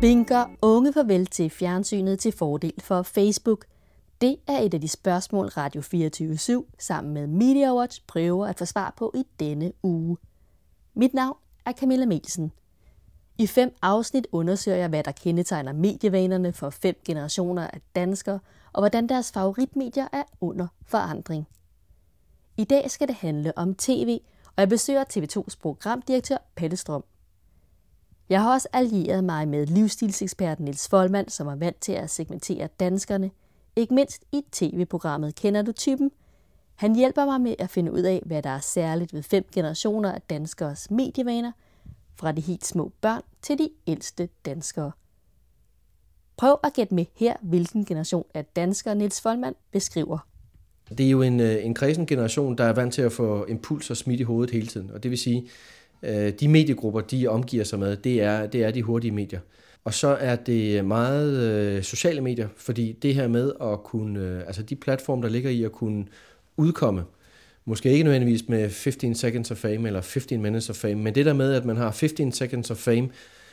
Vinker unge farvel til fjernsynet til fordel for Facebook? Det er et af de spørgsmål Radio 24 sammen med MediaWatch prøver at få svar på i denne uge. Mit navn er Camilla Melsen. I fem afsnit undersøger jeg, hvad der kendetegner medievanerne for fem generationer af danskere, og hvordan deres favoritmedier er under forandring. I dag skal det handle om tv, og jeg besøger TV2's programdirektør Pelle Strøm. Jeg har også allieret mig med livsstilseksperten Nils Folmand, som er vant til at segmentere danskerne, ikke mindst i tv-programmet Kender du typen? Han hjælper mig med at finde ud af, hvad der er særligt ved fem generationer af danskers medievaner, fra de helt små børn til de ældste danskere. Prøv at gætte med her, hvilken generation af danskere Nils Folmand beskriver. Det er jo en, øh, en kredsen generation, der er vant til at få impulser smidt i hovedet hele tiden. Og det vil sige, Øh, de mediegrupper, de omgiver sig med, det er, det er de hurtige medier. Og så er det meget øh, sociale medier, fordi det her med at kunne, øh, altså de platforme, der ligger i at kunne udkomme, måske ikke nødvendigvis med 15 seconds of fame eller 15 minutes of fame, men det der med, at man har 15 seconds of fame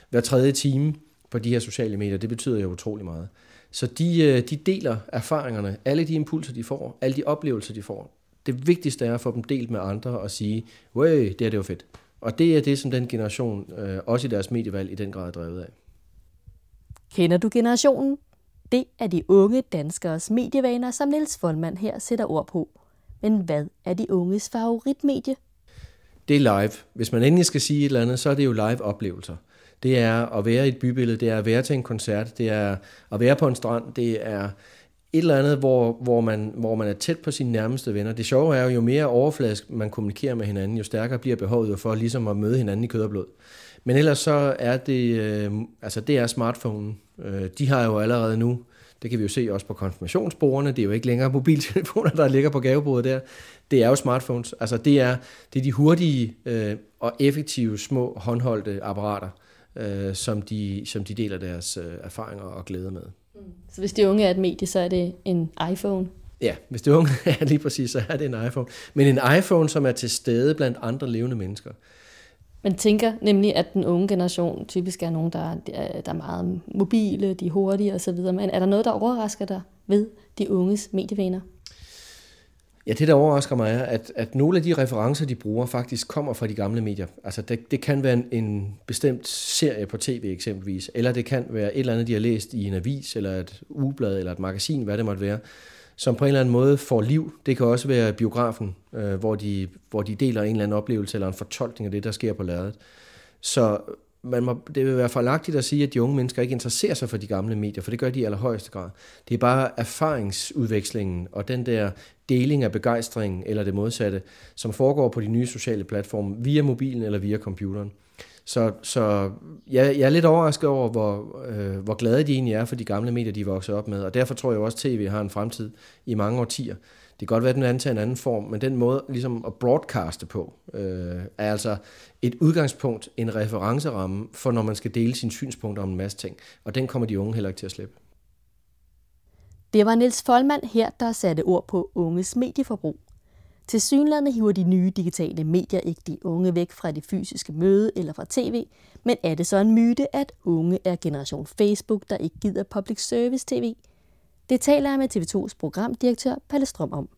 hver tredje time på de her sociale medier, det betyder jo utrolig meget. Så de, øh, de deler erfaringerne, alle de impulser, de får, alle de oplevelser, de får. Det vigtigste er at få dem delt med andre og sige, wow, det her det var fedt. Og det er det, som den generation, øh, også i deres medievalg, i den grad er drevet af. Kender du generationen? Det er de unge danskers medievaner, som Niels Folmand her sætter ord på. Men hvad er de unges favoritmedie? Det er live. Hvis man endelig skal sige et eller andet, så er det jo live-oplevelser. Det er at være i et bybillede, det er at være til en koncert, det er at være på en strand, det er et eller andet, hvor, hvor, man, hvor man er tæt på sine nærmeste venner. Det sjove er jo, jo mere overfladisk man kommunikerer med hinanden, jo stærkere bliver behovet for ligesom at møde hinanden i kød og blod. Men ellers så er det, øh, altså det er smartphonen. Øh, de har jo allerede nu, det kan vi jo se også på konfirmationsbordene, det er jo ikke længere mobiltelefoner, der ligger på gavebordet der. Det er jo smartphones. Altså det er, det er de hurtige øh, og effektive små håndholdte apparater, øh, som, de, som de deler deres øh, erfaringer og glæder med. Mm. Så hvis de unge er et medie, så er det en iPhone? Ja, hvis de unge er lige præcis, så er det en iPhone. Men en iPhone, som er til stede blandt andre levende mennesker. Man tænker nemlig, at den unge generation typisk er nogen, der, der er meget mobile, de er hurtige osv. Men er der noget, der overrasker dig ved de unges medievaner? Ja, det der overrasker mig er, at, at nogle af de referencer, de bruger, faktisk kommer fra de gamle medier. Altså det, det kan være en, en bestemt serie på tv eksempelvis, eller det kan være et eller andet, de har læst i en avis, eller et ugeblad, eller et magasin, hvad det måtte være, som på en eller anden måde får liv. Det kan også være biografen, øh, hvor, de, hvor de deler en eller anden oplevelse, eller en fortolkning af det, der sker på lærredet. Så man må, det vil være forlagtigt at sige, at de unge mennesker ikke interesserer sig for de gamle medier, for det gør de i allerhøjeste grad. Det er bare erfaringsudvekslingen og den der deling af begejstring eller det modsatte, som foregår på de nye sociale platforme via mobilen eller via computeren. Så, så jeg, jeg er lidt overrasket over, hvor, øh, hvor glade de egentlig er for de gamle medier, de er vokset op med. Og derfor tror jeg også, at tv har en fremtid i mange årtier. Det kan godt være, at den antager en anden form, men den måde ligesom at broadcaste på, øh, er altså et udgangspunkt, en referenceramme for, når man skal dele sine synspunkter om en masse ting. Og den kommer de unge heller ikke til at slippe. Det var Niels Folmand her, der satte ord på unges medieforbrug. Til synlædende hiver de nye digitale medier ikke de unge væk fra det fysiske møde eller fra tv, men er det så en myte, at unge er generation Facebook, der ikke gider public service tv? Det taler jeg med TV2's programdirektør Palle Strøm om.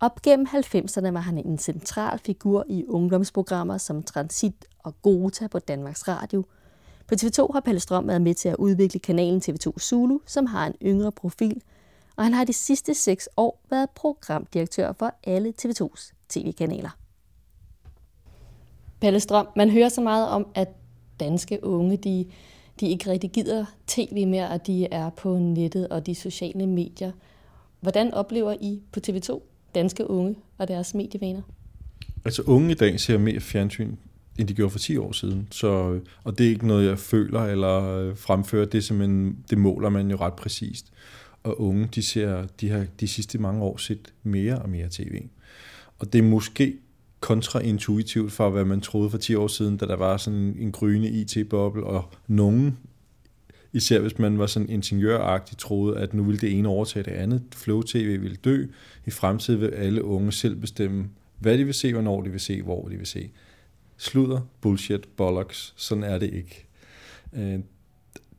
Op gennem 90'erne var han en central figur i ungdomsprogrammer som Transit og Gota på Danmarks Radio. På TV2 har Palle Strøm været med til at udvikle kanalen TV2 Zulu, som har en yngre profil, og han har de sidste seks år været programdirektør for alle TV2's tv-kanaler. Palle Strøm, man hører så meget om, at danske unge, de, de ikke rigtig gider tv mere, og de er på nettet og de sociale medier. Hvordan oplever I på TV2 danske unge og deres medievaner? Altså unge i dag ser mere fjernsyn, end de gjorde for 10 år siden. Så, og det er ikke noget, jeg føler eller øh, fremfører. Det, er simpelthen, det måler man jo ret præcist og unge, de, ser, de har de sidste mange år set mere og mere tv. Og det er måske kontraintuitivt for, hvad man troede for 10 år siden, da der var sådan en gryende IT-boble, og nogen, især hvis man var sådan ingeniøragtig, troede, at nu ville det ene overtage det andet. Flow TV ville dø. I fremtiden vil alle unge selv bestemme, hvad de vil se, hvornår de vil se, hvor de vil se. Sludder, bullshit, bollocks. Sådan er det ikke. Øh,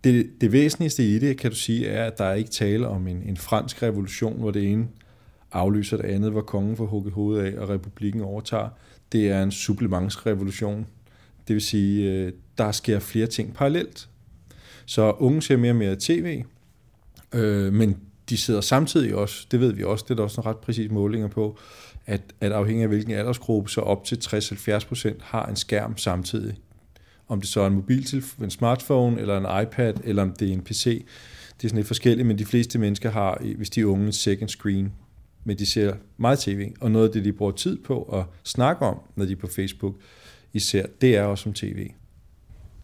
det, det væsentligste i det, kan du sige, er, at der er ikke tale om en, en fransk revolution, hvor det ene aflyser det andet, hvor kongen får hugget hovedet af, og republikken overtager. Det er en supplementsrevolution. Det vil sige, øh, der sker flere ting parallelt. Så unge ser mere og mere tv, øh, men de sidder samtidig også, det ved vi også, det er der også en ret præcis målinger på, at, at afhængig af hvilken aldersgruppe, så op til 60-70% har en skærm samtidig. Om det så er en mobiltelefon, en smartphone, eller en iPad, eller om det er en PC. Det er sådan lidt forskelligt, men de fleste mennesker har, hvis de er unge, en second screen. Men de ser meget tv, og noget af det, de bruger tid på at snakke om, når de er på Facebook især, det er også om tv.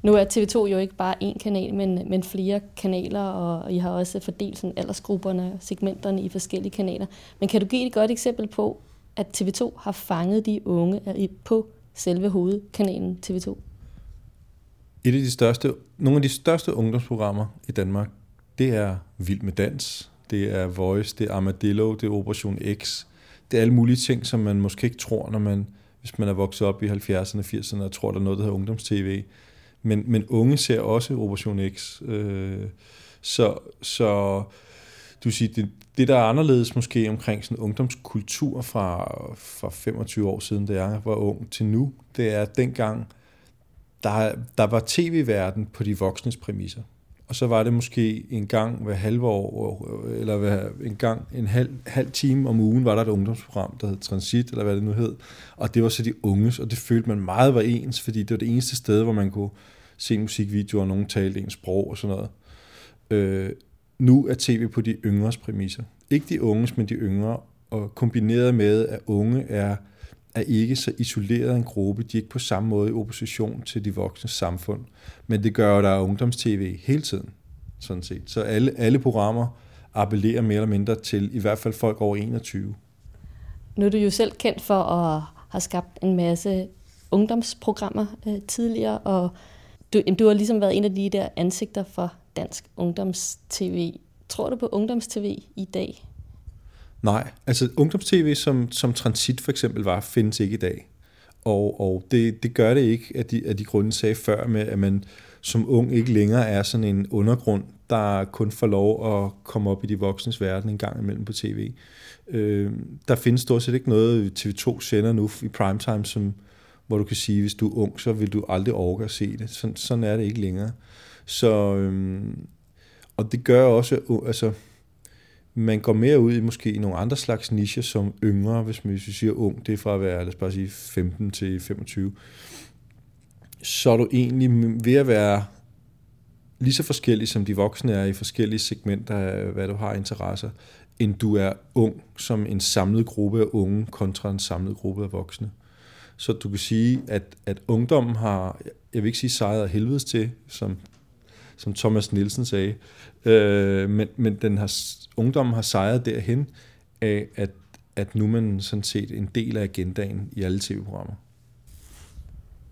Nu er TV2 jo ikke bare én kanal, men, men flere kanaler, og I har også fordelt sådan aldersgrupperne og segmenterne i forskellige kanaler. Men kan du give et godt eksempel på, at TV2 har fanget de unge på selve hovedkanalen TV2? Et af de største, nogle af de største ungdomsprogrammer i Danmark, det er Vild med Dans, det er Voice, det er Armadillo, det er Operation X. Det er alle mulige ting, som man måske ikke tror, når man, hvis man er vokset op i 70'erne og 80'erne og tror, der er noget, der hedder ungdomstv. Men, men unge ser også Operation X. Øh, så, så du siger, det, det, der er anderledes måske omkring sådan ungdomskultur fra, fra 25 år siden, da jeg var ung, til nu, det er, at dengang, der, der var tv-verden på de voksnes præmisser. Og så var det måske en gang hver halve år, eller hver, en gang en halv, halv time om ugen, var der et ungdomsprogram, der hed Transit, eller hvad det nu hed. Og det var så de unges, og det følte man meget var ens, fordi det var det eneste sted, hvor man kunne se musikvideoer, og nogen talte ens sprog og sådan noget. Øh, nu er tv på de yngres præmisser. Ikke de unges, men de yngre, og kombineret med, at unge er, er ikke så isoleret en gruppe, de er ikke på samme måde i opposition til de voksne samfund. Men det gør jo, der er ungdomstv hele tiden, sådan set. Så alle, alle programmer appellerer mere eller mindre til i hvert fald folk over 21. Nu er du jo selv kendt for at have skabt en masse ungdomsprogrammer øh, tidligere, og du, du har ligesom været en af de der ansigter for dansk ungdomstv. Tror du på ungdomstv i dag? Nej, altså ungdomstv, som, som Transit for eksempel var, findes ikke i dag. Og, og det, det gør det ikke af de, af de grunde, sagde før, med at man som ung ikke længere er sådan en undergrund, der kun får lov at komme op i de voksnes verden en gang imellem på tv. Øh, der findes stort set ikke noget, TV2 sender nu i primetime, som, hvor du kan sige, hvis du er ung, så vil du aldrig orke at se det. Sådan, sådan er det ikke længere. Så, øhm, og det gør også, altså, man går mere ud i måske nogle andre slags nicher som yngre, hvis man hvis siger ung, det er fra at være, lad os bare sige, 15 til 25. Så er du egentlig ved at være lige så forskellig, som de voksne er i forskellige segmenter af, hvad du har interesser, end du er ung som en samlet gruppe af unge kontra en samlet gruppe af voksne. Så du kan sige, at, at ungdommen har, jeg vil ikke sige sejret af helvedes til, som, som Thomas Nielsen sagde, øh, men, men den har, ungdommen har sejret derhen af, at, at nu er man sådan set en del af agendaen i alle tv-programmer.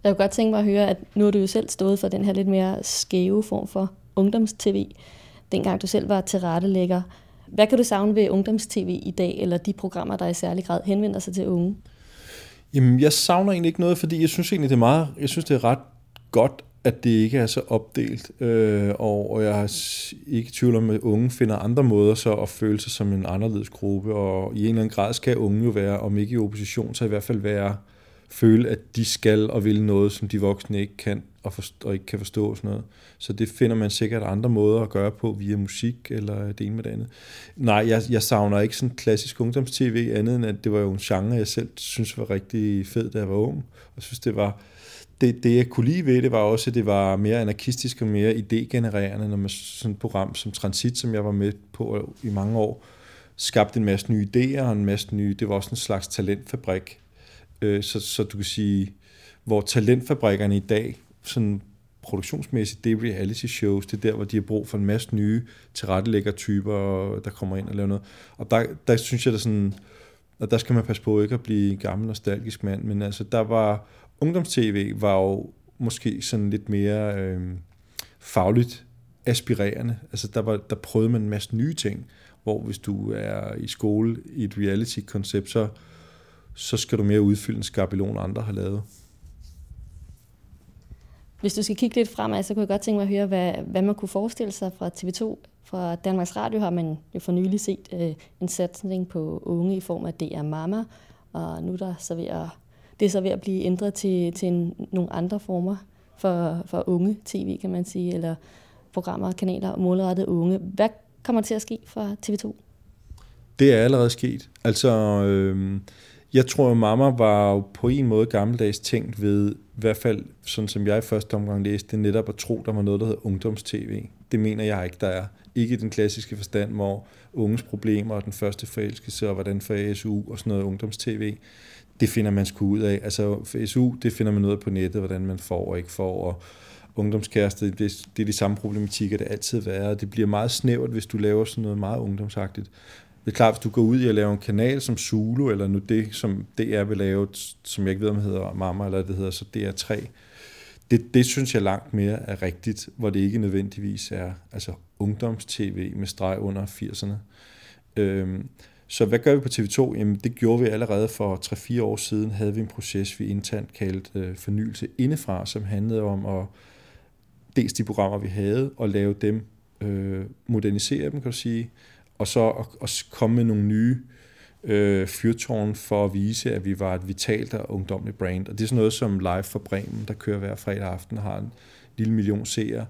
Jeg kunne godt tænke mig at høre, at nu har du jo selv stået for den her lidt mere skæve form for ungdomstv, dengang du selv var tilrettelægger. Hvad kan du savne ved ungdomstv i dag, eller de programmer, der i særlig grad henvender sig til unge? Jamen, jeg savner egentlig ikke noget, fordi jeg synes egentlig, det er meget, jeg synes, det er ret godt, at det ikke er så opdelt, øh, og, og jeg er ikke i tvivl om, at unge finder andre måder så at føle sig som en anderledes gruppe, og i en eller anden grad skal unge jo være, om ikke i opposition, så i hvert fald være, føle, at de skal og vil noget, som de voksne ikke kan og, forstå, og ikke kan forstå og sådan noget. Så det finder man sikkert andre måder at gøre på via musik eller det ene med det andet. Nej, jeg, jeg savner ikke sådan klassisk ungdomstv andet end, at det var jo en genre, jeg selv synes var rigtig fed, da jeg var ung. Og synes, det var, det, det jeg kunne lide ved det var også, at det var mere anarkistisk og mere idégenererende, når man sådan et program som Transit, som jeg var med på i mange år, skabte en masse nye idéer og en masse nye, det var også en slags talentfabrik. Øh, så, så du kan sige, hvor talentfabrikkerne i dag sådan produktionsmæssigt, det er reality shows, det er der, hvor de har brug for en masse nye tilrettelæggertyper, der kommer ind og laver noget. Og der, der synes jeg, der sådan, at der skal man passe på ikke at blive gammel nostalgisk mand, men altså der var, ungdomstv var jo måske sådan lidt mere øh, fagligt aspirerende. Altså der, var, der prøvede man en masse nye ting, hvor hvis du er i skole i et reality-koncept, så, så skal du mere udfylde en skabelon, andre har lavet. Hvis du skal kigge lidt fremad, så kunne jeg godt tænke mig at høre, hvad, hvad man kunne forestille sig fra TV2. Fra Danmarks Radio har man jo for nylig set øh, en satsning på unge i form af DR Mama, og nu er der så ved at, det er så ved at blive ændret til, til en, nogle andre former for, for unge tv, kan man sige, eller programmer og kanaler målrettet unge. Hvad kommer til at ske for TV2? Det er allerede sket. Altså, øh, jeg tror, at mamma var jo på en måde gammeldags tænkt ved, i hvert fald sådan som jeg i første omgang læste, det netop at tro, der var noget, der hedder ungdomstv. Det mener jeg ikke, der er. Ikke i den klassiske forstand, hvor unges problemer og den første forelskelse og hvordan for SU og sådan noget ungdomstv, det finder man sgu ud af. Altså for SU, det finder man ud af på nettet, hvordan man får og ikke får, og ungdomskæreste, det, det er de samme problematikker, det altid været. Det bliver meget snævert, hvis du laver sådan noget meget ungdomsagtigt. Det er klart, hvis du går ud i at lave en kanal som Zulu, eller nu det, som DR vil lave, som jeg ikke ved, om det hedder Mama, eller det hedder så DR3, det, det synes jeg langt mere er rigtigt, hvor det ikke nødvendigvis er altså ungdomstv med streg under 80'erne. Øhm, så hvad gør vi på TV2? Jamen det gjorde vi allerede for 3-4 år siden, havde vi en proces, vi internt kaldte øh, fornyelse indefra, som handlede om at dels de programmer, vi havde, og lave dem, øh, modernisere dem, kan du sige, og så at, at komme med nogle nye øh, fyrtårn for at vise, at vi var et vitalt og ungdomligt brand. Og det er sådan noget som Live for Bremen, der kører hver fredag aften, har en lille million seere.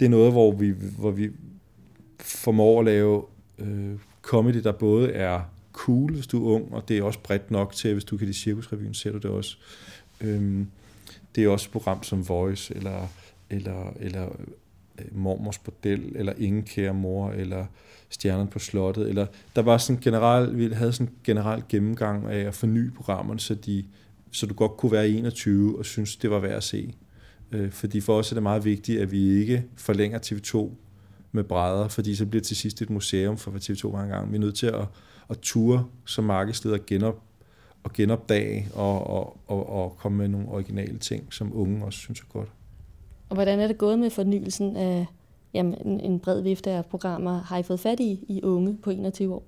Det er noget, hvor vi, hvor vi formår at lave øh, comedy, der både er cool, hvis du er ung, og det er også bredt nok til, hvis du kan lide Cirkusrevyen, ser du det også. Øhm, det er også et program som Voice, eller, eller, eller Øh, mormors Bordel, eller Ingen Kære Mor, eller stjernen på Slottet, eller der var sådan generelt, vi havde sådan en generel gennemgang af at forny programmerne, så, de, så du godt kunne være 21 og synes, det var værd at se. Øh, fordi for os er det meget vigtigt, at vi ikke forlænger TV2 med brædder, fordi så bliver det til sidst et museum for, hvad TV2 var engang. Vi er nødt til at, at ture som markedsleder genop, og genopdage og, og, og, og komme med nogle originale ting, som unge også synes er godt. Og hvordan er det gået med fornyelsen af jamen, en, bred vifte af programmer? Har I fået fat i, i unge på 21 år?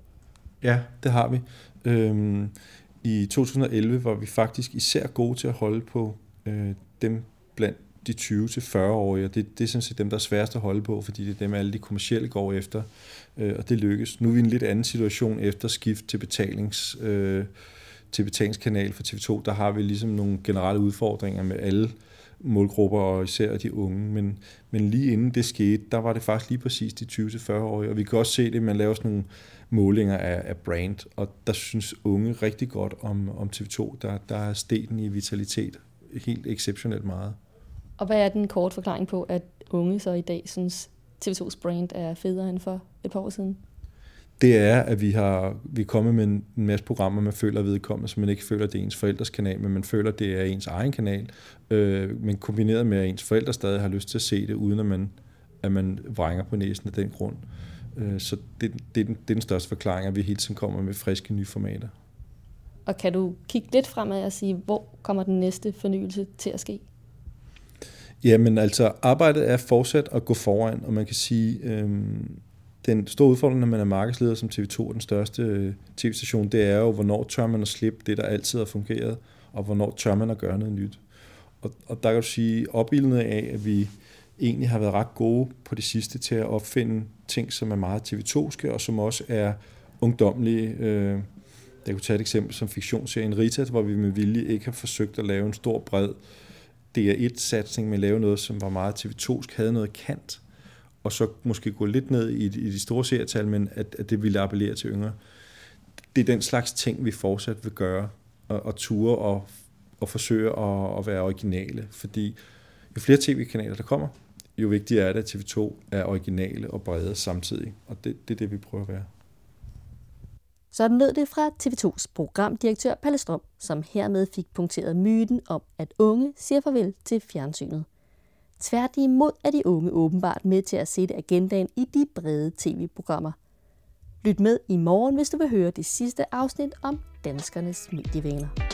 Ja, det har vi. Øhm, I 2011 var vi faktisk især gode til at holde på øh, dem blandt de 20-40-årige, og det, det er sådan set dem, der er sværest at holde på, fordi det er dem, alle de kommercielle går efter, øh, og det lykkes. Nu er vi i en lidt anden situation efter skift til betalings, øh, til betalingskanal for TV2, der har vi ligesom nogle generelle udfordringer med alle målgrupper, og især de unge. Men, men lige inden det skete, der var det faktisk lige præcis de 20-40-årige, og vi kan også se det, man laver sådan nogle målinger af, af brand, og der synes unge rigtig godt om, om TV2. Der, der er steden i vitalitet helt exceptionelt meget. Og hvad er den kort forklaring på, at unge så i dag synes, TV2's brand er federe end for et par år siden? Det er, at vi har vi er kommet med en masse programmer, man føler vedkommende, så man ikke føler, det er ens forældres kanal, men man føler, at det er ens egen kanal, øh, men kombineret med, at ens forældre stadig har lyst til at se det, uden at man, at man vrænger på næsen af den grund. Øh, så det, det, er den, det er den største forklaring, at vi hele tiden kommer med friske nye formater. Og kan du kigge lidt fremad og sige, hvor kommer den næste fornyelse til at ske? Jamen altså, arbejdet er fortsat at gå foran, og man kan sige, øhm, den store udfordring, når man er markedsleder som TV2, den største øh, tv-station, det er jo, hvornår tør man at slippe det, der altid har fungeret, og hvornår tør man at gøre noget nyt. Og, og der kan du sige, opildnet af, at vi egentlig har været ret gode på det sidste til at opfinde ting, som er meget TV2'ske, og som også er ungdomlige. Øh, jeg kunne tage et eksempel som fiktionsserien Rita, hvor vi med vilje ikke har forsøgt at lave en stor, bred DR1-satsning, men lave noget, som var meget TV2'sk, havde noget kant, og så måske gå lidt ned i, i de store serietal, men at, at det ville appellere til yngre. Det er den slags ting, vi fortsat vil gøre, og, og ture og, og forsøge at, at være originale, fordi jo flere tv-kanaler der kommer, jo vigtigere er det, at TV2 er originale og brede samtidig, og det, det er det, vi prøver at være. Sådan lød det fra TV2's programdirektør Palle Strøm, som hermed fik punkteret myten om, at unge siger farvel til fjernsynet. Tværtimod er de unge åbenbart med til at sætte agendaen i de brede tv-programmer. Lyt med i morgen, hvis du vil høre det sidste afsnit om danskernes medievaner.